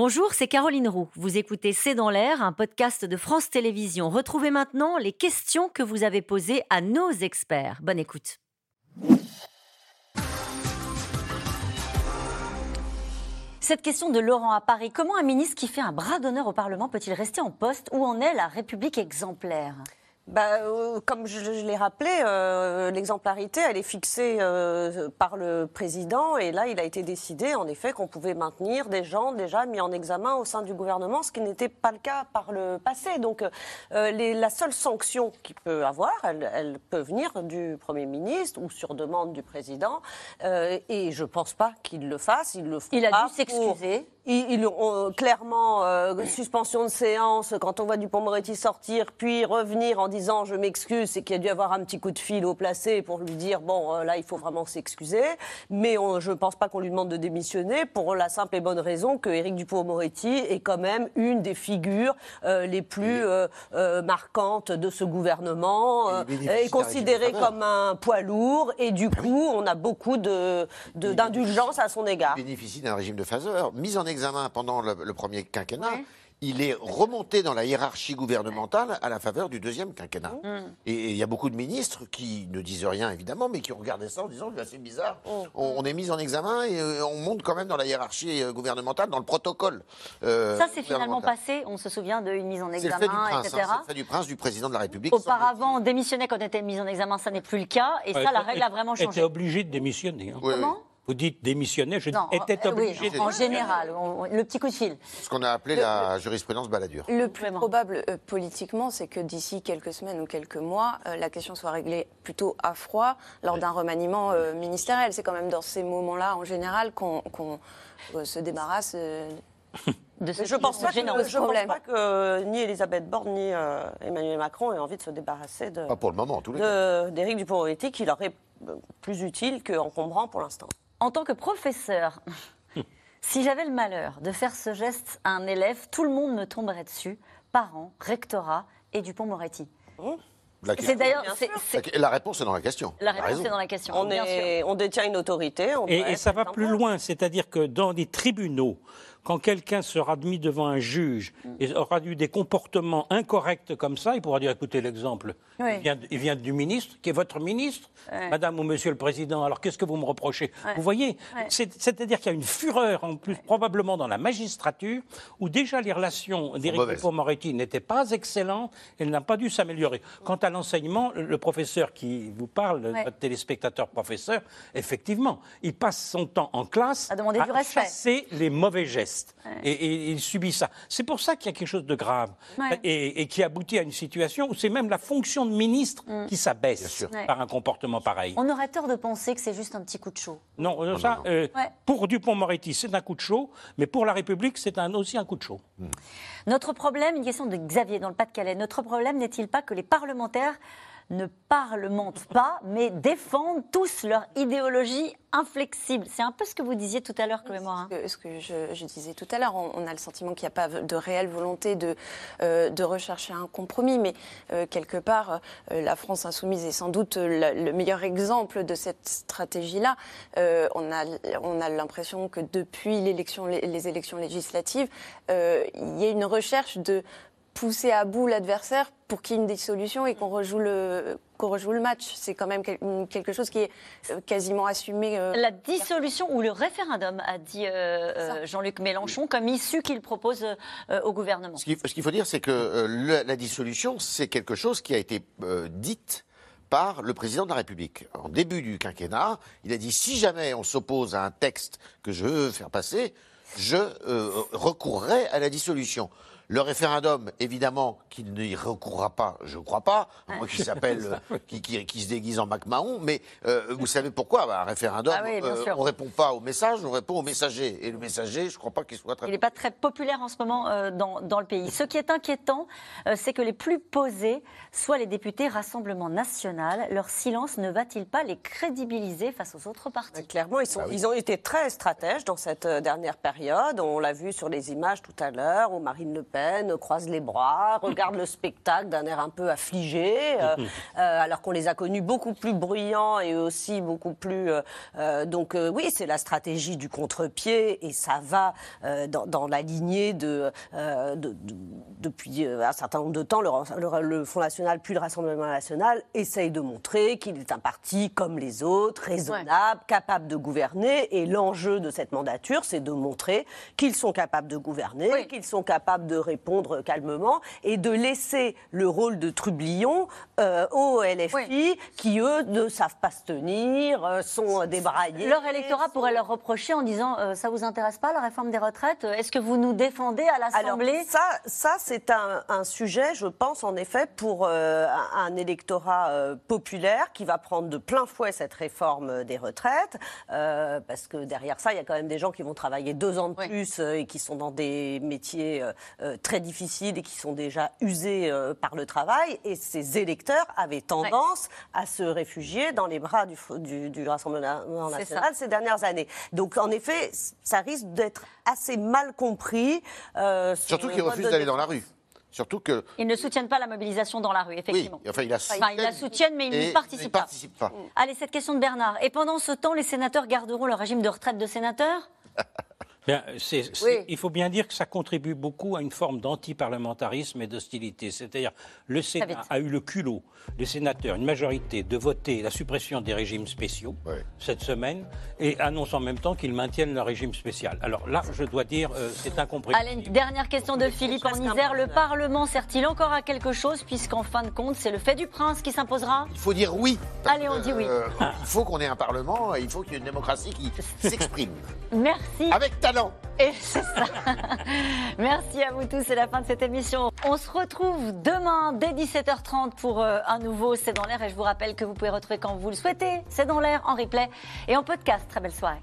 Bonjour, c'est Caroline Roux. Vous écoutez C'est dans l'air, un podcast de France Télévisions. Retrouvez maintenant les questions que vous avez posées à nos experts. Bonne écoute. Cette question de Laurent à Paris. Comment un ministre qui fait un bras d'honneur au Parlement peut-il rester en poste? Où en est la République exemplaire? Bah, euh, comme je, je l'ai rappelé, euh, l'exemplarité, elle est fixée euh, par le président. Et là, il a été décidé, en effet, qu'on pouvait maintenir des gens déjà mis en examen au sein du gouvernement, ce qui n'était pas le cas par le passé. Donc, les, la seule sanction qu'il peut avoir, elle, elle, peut venir du Premier ministre ou sur demande du président. Et je ne pense pas qu'il le fasse. Il le Il a dû s'excuser. Ils, ont clairement euh, suspension de séance quand on voit Dupont-Moretti sortir, puis revenir en disant je m'excuse, c'est qu'il y a dû avoir un petit coup de fil au placé pour lui dire bon euh, là il faut vraiment s'excuser. Mais on, je ne pense pas qu'on lui demande de démissionner pour la simple et bonne raison que Éric Dupont-Moretti est quand même une des figures euh, les plus euh, euh, marquantes de ce gouvernement, euh, est considéré comme un poids lourd et du coup on a beaucoup de, de- d'indulgence à son égard. Il bénéficie d'un régime de phaseur. Mis en examen pendant le, le premier quinquennat, Ouais. il est remonté dans la hiérarchie gouvernementale à la faveur du deuxième quinquennat. Mmh. Et il y a beaucoup de ministres qui ne disent rien, évidemment, mais qui ont regardé ça en disant c'est bizarre. Mmh. On, on est mis en examen et euh, on monte quand même dans la hiérarchie euh, gouvernementale, dans le protocole. euh, Ça, c'est finalement passé. On se souvient d'une mise en examen, fait du prince, etc. hein, c'est le fait du prince, du président de la République. Auparavant, on démissionnait quand on était mis en examen, ça n'est plus le cas. Et ça, la règle a vraiment était changé. obligé de démissionner. hein. Oui, oui. Vous dites démissionner, je Non, était euh, oui, obligé de en général, on- le petit coup de fil. Ce qu'on a appelé la jurisprudence baladure. Le plus Vraiment. probable euh, politiquement, c'est que d'ici quelques semaines ou quelques mois, euh, la question soit réglée plutôt à froid lors d'un remaniement euh, ministériel. C'est quand même dans ces moments-là, en général, qu'on qu'on, euh, se débarrasse. euh, De ce je qui pense pas que, je pense pas que ni Elisabeth Borne ni euh, Emmanuel Macron aient envie de se débarrasser de, Pas pour le moment, en tous les cas. d'Éric Dupond-Moretti, qui leur est euh, plus utile qu'encombrant pour l'instant. En tant que professeur, si j'avais le malheur de faire ce geste à un élève, tout le monde me tomberait dessus, parents, rectorat et Dupont-Moretti. La, C'est d'ailleurs la réponse est dans la question. la réponse est dans la question. On, est, détient une autorité. on Et, et ça va plus loin, c'est-à-dire que dans les tribunaux, quand quelqu'un sera mis devant un juge et aura eu des comportements incorrects comme ça, il pourra dire écoutez l'exemple, Oui. il, vient, il vient du ministre, qui est votre ministre, Ouais. Madame ou Monsieur le Président. Alors qu'est-ce que vous me reprochez? Ouais. Vous voyez, Ouais. c'est-à-dire qu'il y a une fureur en plus probablement dans la magistrature où déjà les relations d'Éric. Dupond-Moretti n'étaient pas excellentes, elles n'ont pas dû s'améliorer. Quant à l'enseignement, le professeur qui vous parle, votre téléspectateur professeur, effectivement, il passe son temps en classe À demander du respect. chasser les mauvais gestes. Et, et il subit ça. C'est pour ça qu'il y a quelque chose de grave. Ouais. Et, et qui aboutit à une situation où c'est même la fonction de ministre qui s'abaisse par un comportement pareil. On aurait tort de penser que c'est juste un petit coup de chaud. Non, euh, ça, euh, Ouais. pour Dupont-Moretti, c'est un coup de chaud, mais pour la République, c'est un, aussi un coup de chaud. Notre problème, une question de Xavier dans le Pas-de-Calais, notre problème n'est-il pas que les parlementaires ne parlementent pas, mais défendent tous leur idéologie inflexible C'est un peu ce que vous disiez tout à l'heure, Chloé Morin. Ce que, je, je disais tout à l'heure, on, on a le sentiment qu'il n'y a pas de réelle volonté de, euh, de rechercher un compromis, mais euh, quelque part, euh, la France insoumise est sans doute la- le meilleur exemple de cette stratégie-là. On a, on a l'impression que depuis les, les élections législatives, il y a une recherche de pousser à bout l'adversaire pour qu'il y ait une dissolution et qu'on rejoue le qu'on rejoue le match. C'est quand même quel- quelque chose qui est euh, quasiment assumé. euh, La dissolution ou le référendum, a dit euh, Jean-Luc Mélenchon, comme issue qu'il propose euh, au gouvernement. Ce qu'il faut dire, c'est que euh, la dissolution, c'est quelque chose qui a été dite par le président de la République. En début du quinquennat, il a dit si jamais on s'oppose à un texte que je veux faire passer, je recourrai à la dissolution. Le référendum, évidemment, qu'il n'y recourra pas, je ne crois pas, à moins qu'il s'appelle, qui, qui- qui se déguise en MacMahon, mais euh, vous savez pourquoi Bah, Un référendum, Ah oui, euh, on ne répond pas au message, on répond au messager. Et le messager, je ne crois pas qu'il soit très Il n'est pas très populaire en ce moment euh, dans, dans le pays. Ce qui est inquiétant, euh, c'est que les plus posés soient les députés Rassemblement National. Leur silence ne va-t-il pas les crédibiliser face aux autres partis? Clairement, ils, sont, ils ont été très stratèges dans cette dernière période. On l'a vu sur les images tout à l'heure, où Marine Le Pen Pen croisent les bras, regardent le spectacle d'un air un peu affligé, euh, euh, alors qu'on les a connus beaucoup plus bruyants et aussi beaucoup plus. euh, donc oui, c'est la stratégie du contre-pied et ça va dans, dans la lignée de, de- de- depuis un certain nombre de temps. Le, le- le Front National puis le Rassemblement National essayent de montrer qu'il est un parti comme les autres, raisonnable, capable de gouverner. Et l'enjeu de cette mandature, c'est de montrer qu'ils sont capables de gouverner, Oui. qu'ils sont capables de répondre calmement et de laisser le rôle de trublion euh, aux LFI qui, eux, ne savent pas se tenir, euh, sont débraillés. Leur électorat pourrait leur reprocher en disant euh, ça vous intéresse pas la réforme des retraites? Est-ce que vous nous défendez à l'Assemblée? ça, ça c'est un, un sujet, je pense en effet, pour euh, un, électorat euh, populaire qui va prendre de plein fouet cette réforme des retraites, parce que derrière ça, il y a quand même des gens qui vont travailler deux ans de Oui. plus et qui sont dans des métiers très difficiles et qui sont déjà usés euh, par le travail. Et ces électeurs avaient tendance à se réfugier dans les bras du, du, du Rassemblement national ces dernières années. Donc en effet, ça risque d'être assez mal compris. euh, sur Surtout qu'ils refusent d'aller dans la rue. Surtout que. Ils ne soutiennent pas la mobilisation dans la rue, Oui, effectivement. enfin, ils la Enfin, ils la soutiennent, mais ils n'y participent pas. participent pas. Allez, cette question de Bernard. Et pendant ce temps, les sénateurs garderont le régime de retraite de sénateur Bien, Oui. Il faut bien dire que ça contribue beaucoup à une forme d'antiparlementarisme et d'hostilité. C'est-à-dire, le Sénat a eu le culot, les sénateurs, une majorité, de voter la suppression des régimes spéciaux cette semaine et annonce en même temps qu'ils maintiennent leur régime spécial. Alors là, je dois dire, euh, c'est Allez, incompréhensible. une dernière question de Philippe en Isère. Le peu. Parlement sert-il encore à quelque chose, puisqu'en fin de compte, c'est le fait du prince qui s'imposera? Il faut dire oui. Allez, on dit oui. euh, il faut qu'on ait un Parlement, et il faut qu'il y ait une démocratie qui s'exprime. Merci. Avec talent. Et c'est ça. Merci à vous tous, c'est la fin de cette émission. On se retrouve demain dès 17h30 pour euh, un nouveau C'est dans l'air et je vous rappelle que vous pouvez retrouver quand vous le souhaitez C'est dans l'air en replay et en podcast. Très belle soirée.